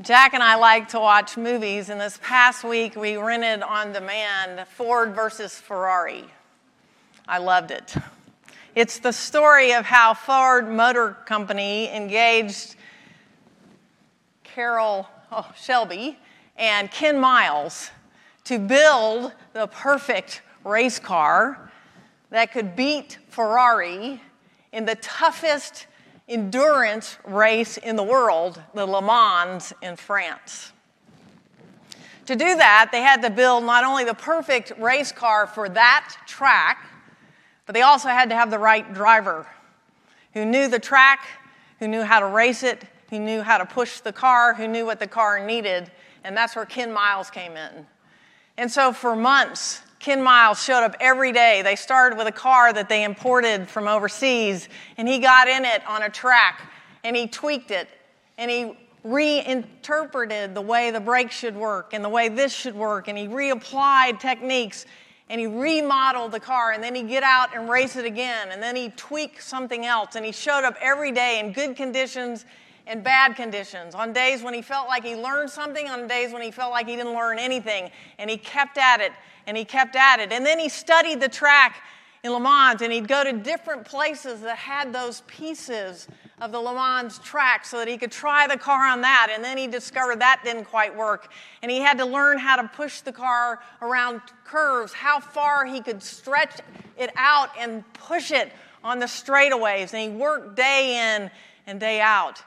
Jack and I like to watch movies, and this past week we rented on demand Ford versus Ferrari. I loved it. It's the story of how Ford Motor Company engaged Carroll oh, Shelby and Ken Miles to build the perfect race car that could beat Ferrari in the toughest endurance race in the world, the Le Mans in France. To do that, they had to build not only the perfect race car for that track, but they also had to have the right driver who knew the track, who knew how to race it, who knew how to push the car, who knew what the car needed. And that's where Ken Miles came in. And so for months, Ken Miles showed up every day. They started with a car that they imported from overseas, and he got in it on a track and he tweaked it and he reinterpreted the way the brakes should work and the way this should work, and he reapplied techniques and he remodeled the car and then he'd get out and race it again and then he'd tweak something else and he showed up every day in good conditions and bad conditions on days when he felt like he learned something on days when he felt like he didn't learn anything and he kept at it and he kept at it. And then he studied the track in Le Mans and he'd go to different places that had those pieces of the Le Mans track so that he could try the car on that. And then he discovered that didn't quite work. And he had to learn how to push the car around curves, how far he could stretch it out and push it on the straightaways. And he worked day in and day out.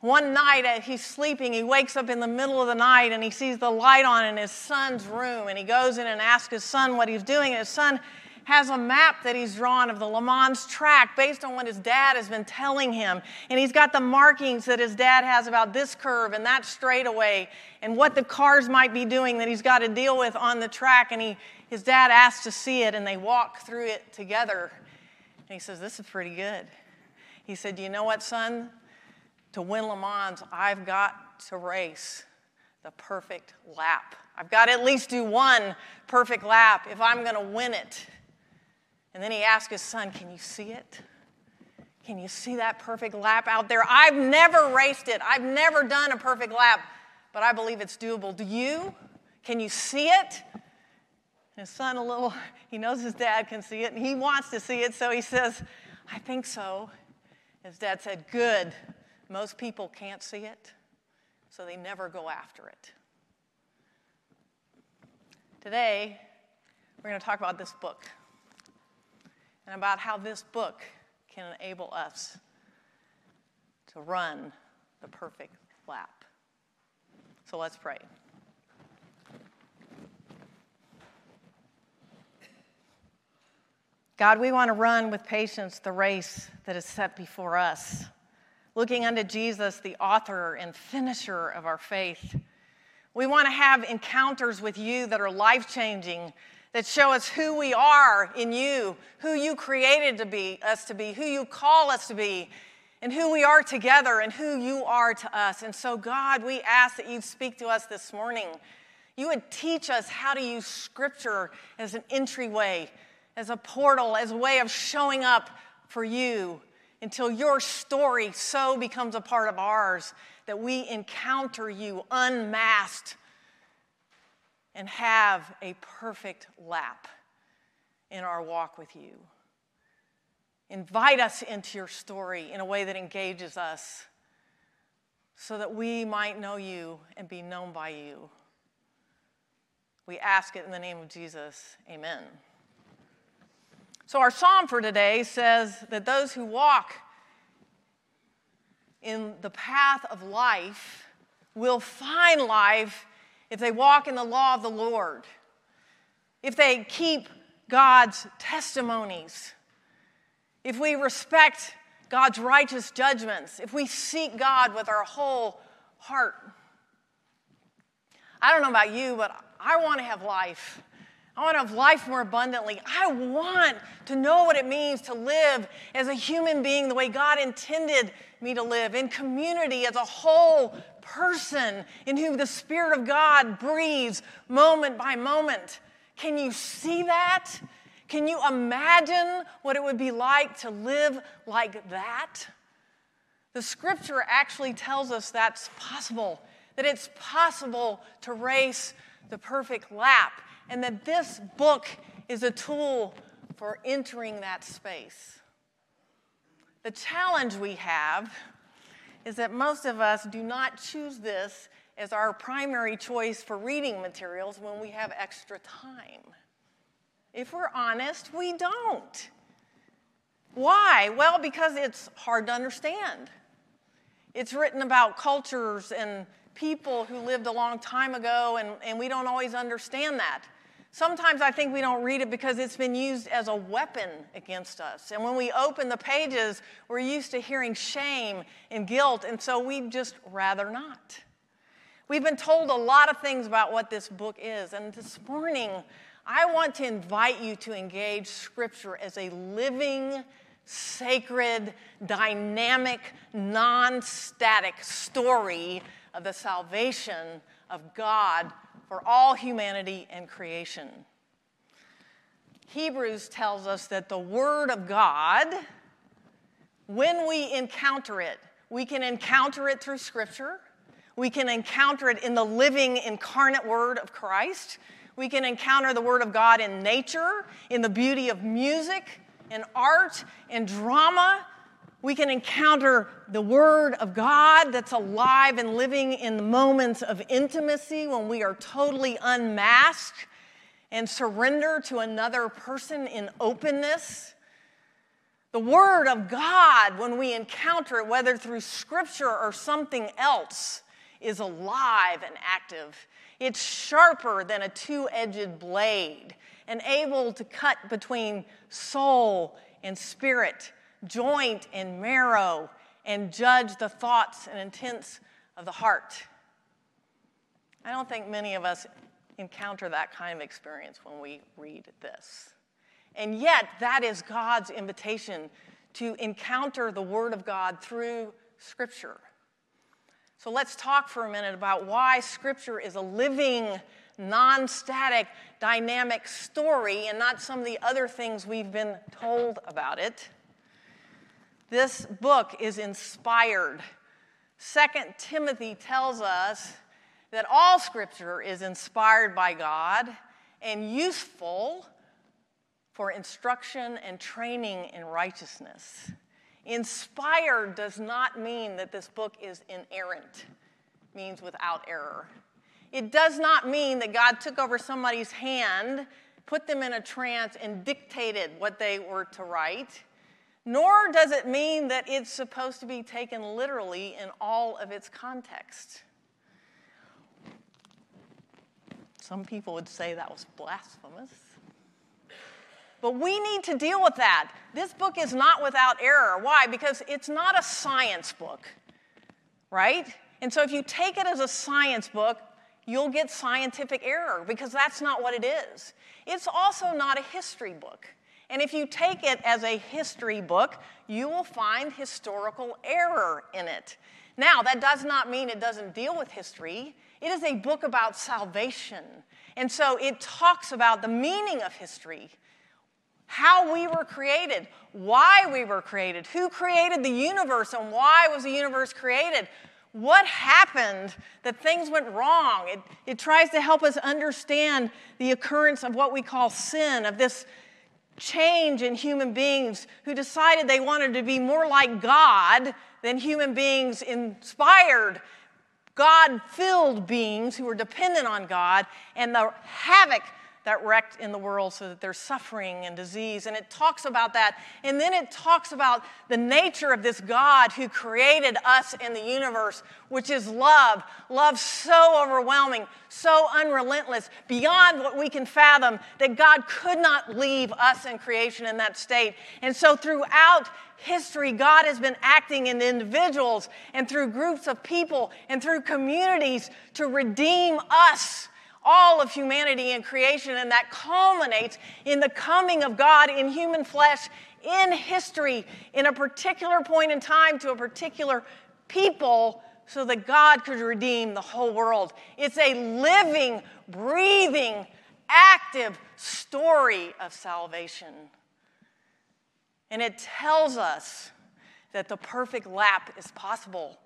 One night, he's sleeping, he wakes up in the middle of the night and he sees the light on in his son's room. And he goes in and asks his son what he's doing. And his son has a map that he's drawn of the Le Mans track based on what his dad has been telling him. And he's got the markings that his dad has about this curve and that straightaway and what the cars might be doing that he's got to deal with on the track. And he, his dad asks to see it, and they walk through it together. And he says, This is pretty good. He said, You know what, son? To win Le Mans, I've got to race the perfect lap. I've got to at least do one perfect lap if I'm going to win it. And then he asked his son, Can you see it? Can you see that perfect lap out there? I've never raced it, I've never done a perfect lap, but I believe it's doable. Do you? Can you see it? His son, a little, he knows his dad can see it, and he wants to see it, so he says, I think so. His dad said, Good. Most people can't see it, so they never go after it. Today, we're going to talk about this book and about how this book can enable us to run the perfect lap. So let's pray. God, we want to run with patience the race that is set before us looking unto Jesus, the author and finisher of our faith. We want to have encounters with you that are life changing, that show us who we are in you, who you created to be, us to be, who you call us to be, and who we are together and who you are to us. And so, God, we ask that you'd speak to us this morning. You would teach us how to use Scripture as an entryway, as a portal, as a way of showing up for you until your story so becomes a part of ours that we encounter you unmasked and have a perfect lap in our walk with you. Invite us into your story in a way that engages us so that we might know you and be known by you. We ask it in the name of Jesus. Amen. So, our psalm for today says that those who walk in the path of life will find life if they walk in the law of the Lord, if they keep God's testimonies, if we respect God's righteous judgments, if we seek God with our whole heart. I don't know about you, but I want to have life. I want to have life more abundantly. I want to know what it means to live as a human being the way God intended me to live, in community as a whole person in whom the Spirit of God breathes moment by moment. Can you see that? Can you imagine what it would be like to live like that? The scripture actually tells us that's possible that it's possible to race the perfect lap, and that this book is a tool for entering that space. The challenge we have is that most of us do not choose this as our primary choice for reading materials when we have extra time. If we're honest, we don't. Why? Well, because it's hard to understand. It's written about cultures and people who lived a long time ago, and, and we don't always understand that. Sometimes I think we don't read it because it's been used as a weapon against us. And when we open the pages, we're used to hearing shame and guilt, and so we'd just rather not. We've been told a lot of things about what this book is, and this morning I want to invite you to engage Scripture as a living, sacred, dynamic, non static story of the salvation of God for all humanity and creation. Hebrews tells us that the Word of God, when we encounter it, we can encounter it through Scripture. We can encounter it in the living, incarnate Word of Christ. We can encounter the Word of God in nature, in the beauty of music, in art, in drama, we can encounter the Word of God that's alive and living in the moments of intimacy when we are totally unmasked and surrender to another person in openness. The Word of God, when we encounter it, whether through Scripture or something else, is alive and active. It's sharper than a two edged blade and able to cut between soul and spirit joint and marrow and judge the thoughts and intents of the heart. I don't think many of us encounter that kind of experience when we read this. And yet, that is God's invitation to encounter the Word of God through Scripture. So let's talk for a minute about why Scripture is a living, non static, dynamic story and not some of the other things we've been told about it. This book is inspired. Second Timothy tells us that all scripture is inspired by God and useful for instruction and training in righteousness. Inspired does not mean that this book is inerrant, means without error. It does not mean that God took over somebody's hand, put them in a trance, and dictated what they were to write nor does it mean that it's supposed to be taken literally in all of its context. Some people would say that was blasphemous. But we need to deal with that. This book is not without error. Why? Because it's not a science book, right? And so if you take it as a science book, you'll get scientific error because that's not what it is. It's also not a history book. And if you take it as a history book, you will find historical error in it. Now, that does not mean it doesn't deal with history. It is a book about salvation. And so it talks about the meaning of history, how we were created, why we were created, who created the universe, and why was the universe created. What happened that things went wrong? It, it tries to help us understand the occurrence of what we call sin, of this change in human beings who decided they wanted to be more like God than human beings inspired, God filled beings who were dependent on God, and the havoc that wrecked in the world so that there's suffering and disease. And it talks about that. And then it talks about the nature of this God who created us in the universe, which is love. Love so overwhelming, so unrelentless, beyond what we can fathom, that God could not leave us in creation in that state. And so throughout history, God has been acting in individuals and through groups of people and through communities to redeem us all of humanity and creation, and that culminates in the coming of God in human flesh in history, in a particular point in time to a particular people, so that God could redeem the whole world. It's a living, breathing, active story of salvation. And it tells us that the perfect lap is possible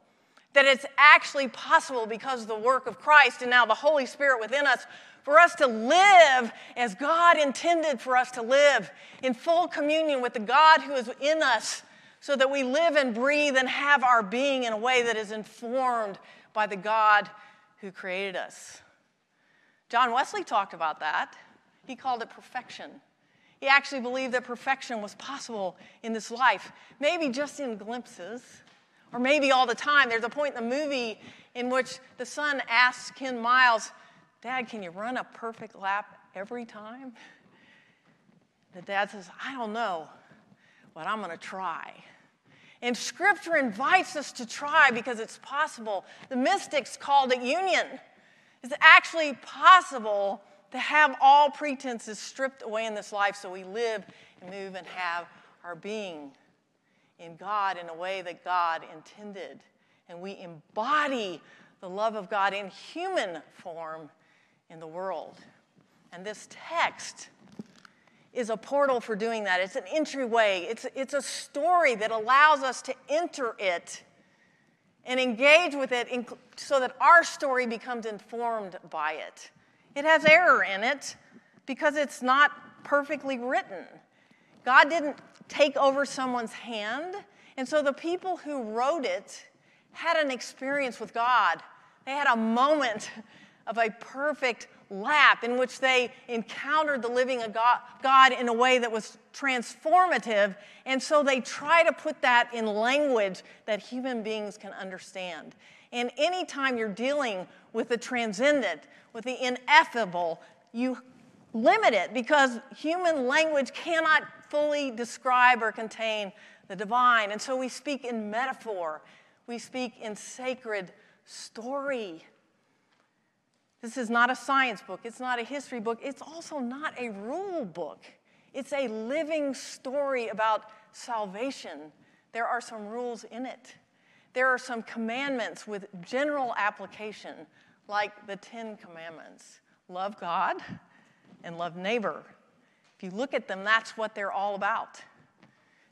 That it's actually possible because of the work of Christ and now the Holy Spirit within us for us to live as God intended for us to live in full communion with the God who is in us so that we live and breathe and have our being in a way that is informed by the God who created us. John Wesley talked about that. He called it perfection. He actually believed that perfection was possible in this life, maybe just in glimpses, or maybe all the time. There's a point in the movie in which the son asks Ken Miles, Dad, can you run a perfect lap every time? The dad says, I don't know, but I'm going to try. And scripture invites us to try because it's possible. The mystics called it union. It's actually possible to have all pretenses stripped away in this life so we live and move and have our being in God in a way that God intended. And we embody the love of God in human form in the world. And this text is a portal for doing that. It's an entryway, it's, it's a story that allows us to enter it and engage with it in, so that our story becomes informed by it. It has error in it because it's not perfectly written. God didn't take over someone's hand, and so the people who wrote it had an experience with God. They had a moment of a perfect lap in which they encountered the living God in a way that was transformative. And so they try to put that in language that human beings can understand. And anytime you're dealing with the transcendent, with the ineffable, you limit it because human language cannot fully describe or contain the divine. And so we speak in metaphor, we speak in sacred story. This is not a science book, it's not a history book, it's also not a rule book. It's a living story about salvation. There are some rules in it. There are some commandments with general application, like the Ten Commandments love God and love neighbor. If you look at them, that's what they're all about.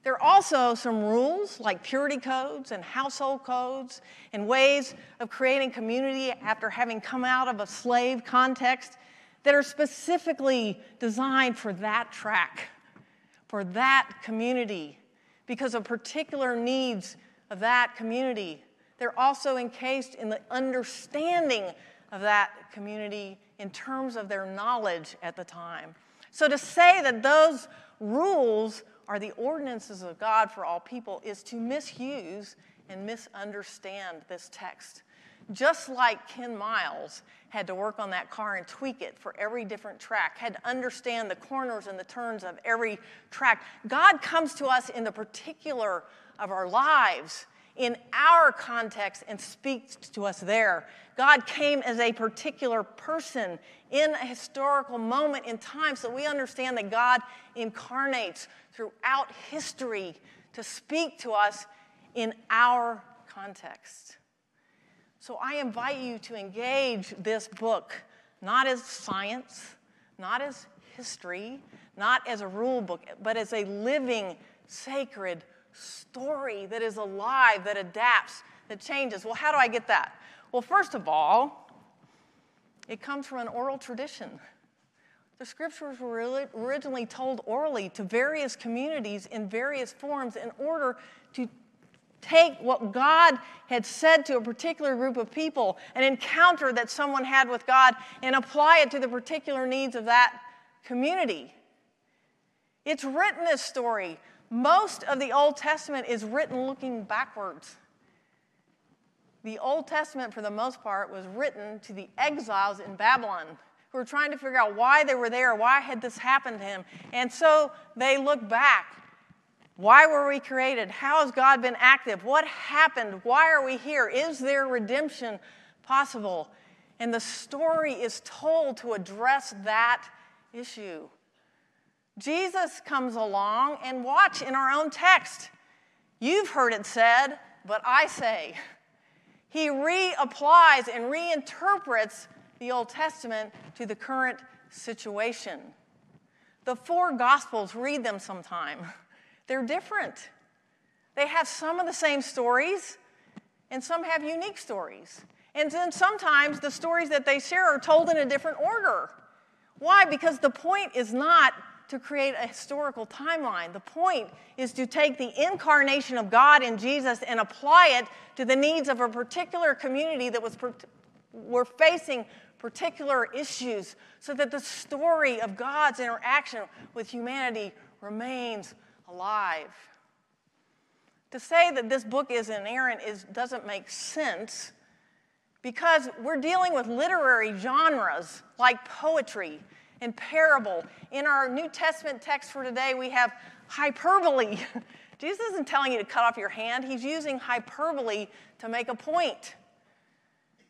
There are also some rules like purity codes and household codes and ways of creating community after having come out of a slave context that are specifically designed for that track, for that community, because of particular needs of that community. They're also encased in the understanding of that community in terms of their knowledge at the time. So to say that those rules are the ordinances of God for all people is to misuse and misunderstand this text. Just like Ken Miles had to work on that car and tweak it for every different track, had to understand the corners and the turns of every track, God comes to us in the particular of our lives in our context and speaks to us there. God came as a particular person in a historical moment in time so we understand that God incarnates throughout history to speak to us in our context. So I invite you to engage this book not as science, not as history, not as a rule book, but as a living, sacred story that is alive, that adapts, that changes. Well, how do I get that? Well, first of all, it comes from an oral tradition. The scriptures were originally told orally to various communities in various forms in order to take what God had said to a particular group of people, an encounter that someone had with God, and apply it to the particular needs of that community. It's written this story most of the Old Testament is written looking backwards. The Old Testament, for the most part, was written to the exiles in Babylon who were trying to figure out why they were there, why had this happened to him. And so they look back. Why were we created? How has God been active? What happened? Why are we here? Is there redemption possible? And the story is told to address that issue. Jesus comes along and watch in our own text. You've heard it said, but I say. He reapplies and reinterprets the Old Testament to the current situation. The four Gospels, read them sometime. They're different. They have some of the same stories, and some have unique stories. And then sometimes the stories that they share are told in a different order. Why? Because the point is not to create a historical timeline. The point is to take the incarnation of God in Jesus and apply it to the needs of a particular community that was were facing particular issues so that the story of God's interaction with humanity remains alive. To say that this book is inerrant is, doesn't make sense because we're dealing with literary genres like poetry and parable. In our New Testament text for today, we have hyperbole. Jesus isn't telling you to cut off your hand, he's using hyperbole to make a point.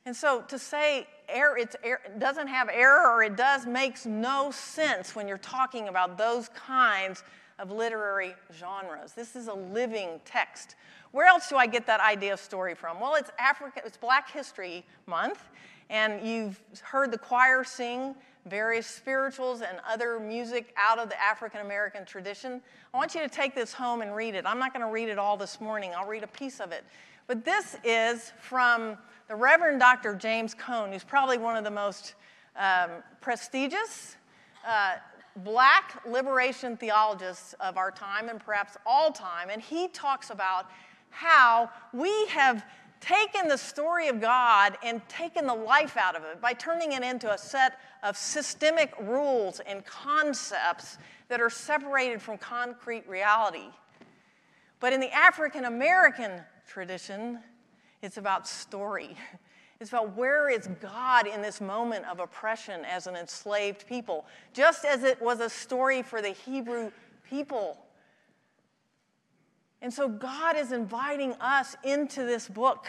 And so to say error, it doesn't have error or it does makes no sense when you're talking about those kinds of literary genres. This is a living text. Where else do I get that idea of story from? Well, it's Africa, it's Black History Month, and you've heard the choir sing various spirituals and other music out of the African American tradition. I want you to take this home and read it. I'm not going to read it all this morning, I'll read a piece of it. But this is from the Reverend Dr. James Cone, who's probably one of the most um, prestigious uh, black liberation theologists of our time and perhaps all time. And he talks about how we have taken the story of God and taken the life out of it by turning it into a set of systemic rules and concepts that are separated from concrete reality. But in the African American tradition, it's about story. It's about where is God in this moment of oppression as an enslaved people, just as it was a story for the Hebrew people. And so God is inviting us into this book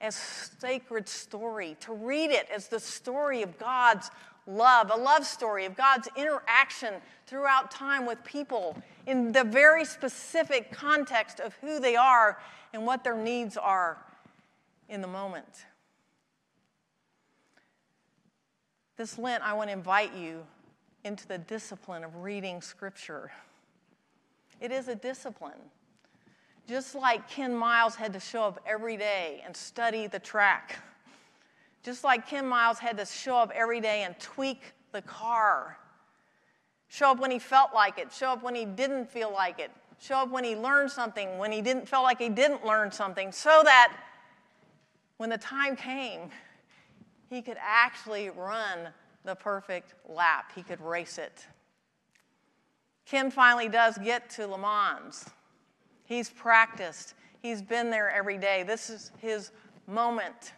as sacred story, to read it as the story of God's love, a love story of God's interaction throughout time with people in the very specific context of who they are and what their needs are in the moment. This Lent, I want to invite you into the discipline of reading Scripture. It is a discipline. Just like Ken Miles had to show up every day and study the track, just like Ken Miles had to show up every day and tweak the car, show up when he felt like it, show up when he didn't feel like it, show up when he learned something, when he didn't feel like he didn't learn something, so that when the time came, he could actually run the perfect lap. He could race it. Ken finally does get to Le Mans. He's practiced, he's been there every day. This is his moment.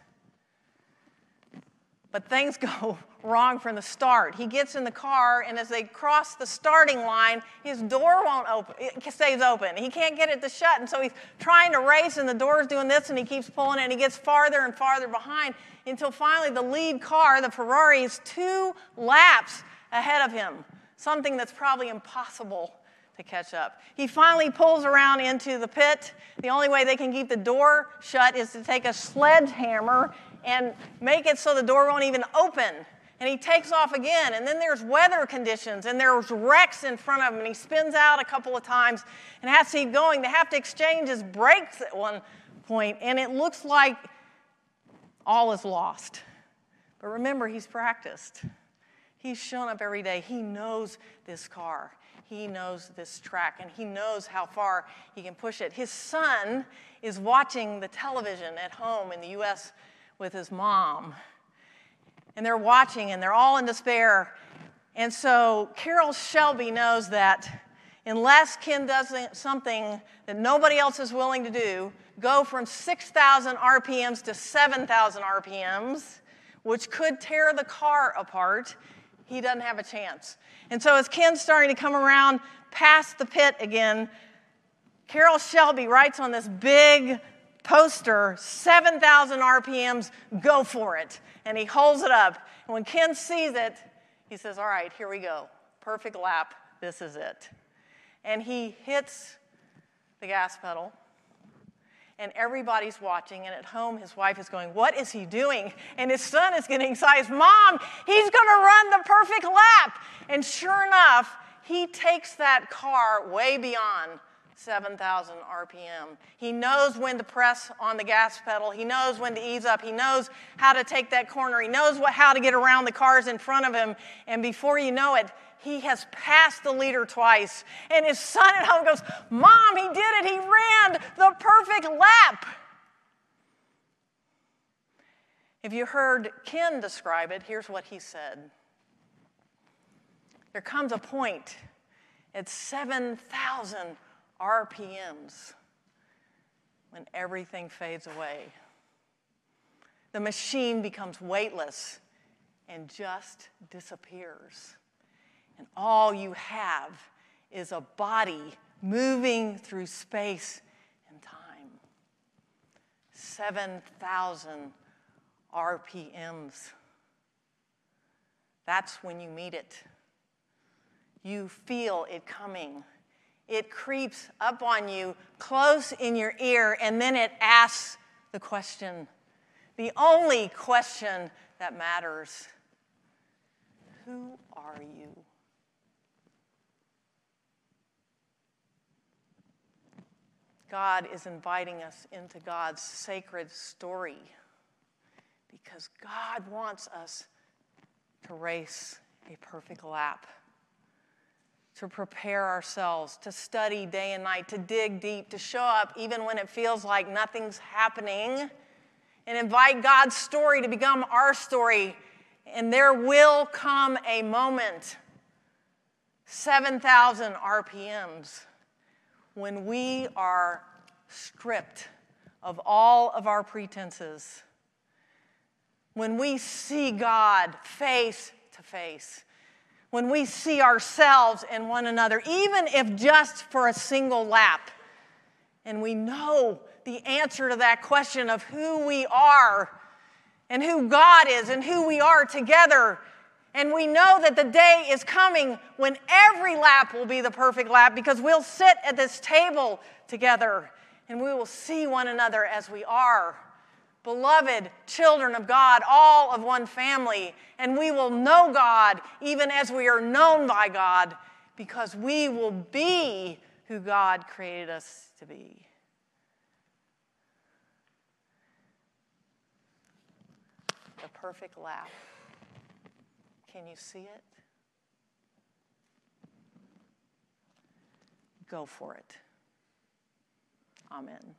But things go wrong from the start. He gets in the car, and as they cross the starting line, his door won't open. It stays open. He can't get it to shut, and so he's trying to race, and the door's doing this, and he keeps pulling it, and he gets farther and farther behind until finally the lead car, the Ferrari, is two laps ahead of him. Something that's probably impossible to catch up. He finally pulls around into the pit. The only way they can keep the door shut is to take a sledgehammer and make it so the door won't even open. And he takes off again. And then there's weather conditions and there's wrecks in front of him. And he spins out a couple of times and has to keep going. They have to exchange his brakes at one point, and it looks like all is lost. But remember, he's practiced. He's shown up every day. He knows this car. He knows this track and he knows how far he can push it. His son is watching the television at home in the US with his mom. And they're watching and they're all in despair. And so Carroll Shelby knows that unless Ken does something that nobody else is willing to do, go from 6,000 RPMs to 7,000 RPMs, which could tear the car apart, he doesn't have a chance. And so as Ken's starting to come around past the pit again, Carroll Shelby writes on this big poster 7,000 RPMs, go for it. And he holds it up. And when Ken sees it, he says, All right, here we go. Perfect lap. This is it. And he hits the gas pedal and everybody's watching. And at home, his wife is going, What is he doing? And his son is getting excited. Mom, he's going to run the perfect lap. And sure enough, he takes that car way beyond 7,000 RPM. He knows when to press on the gas pedal. He knows when to ease up. He knows how to take that corner. He knows what, how to get around the cars in front of him. And before you know it, he has passed the leader twice. And his son at home goes, Mom, he did it. He ran the perfect lap. If you heard Ken describe it, here's what he said There comes a point at 7,000 RPMs when everything fades away. The machine becomes weightless and just disappears. And all you have is a body moving through space and time. 7,000 RPMs. That's when you meet it. You feel it coming. It creeps up on you close in your ear, and then it asks the question the only question that matters Who are you? God is inviting us into God's sacred story because God wants us to race a perfect lap, to prepare ourselves, to study day and night, to dig deep, to show up even when it feels like nothing's happening, and invite God's story to become our story. And there will come a moment, 7,000 RPMs, when we are stripped of all of our pretenses when we see God face to face, when we see ourselves and one another, even if just for a single lap, and we know the answer to that question of who we are and who God is and who we are together. And we know that the day is coming when every lap will be the perfect lap because we'll sit at this table together and we will see one another as we are beloved children of God, all of one family, and we will know God even as we are known by God because we will be who God created us to be. The perfect laugh. Can you see it? Go for it. Amen.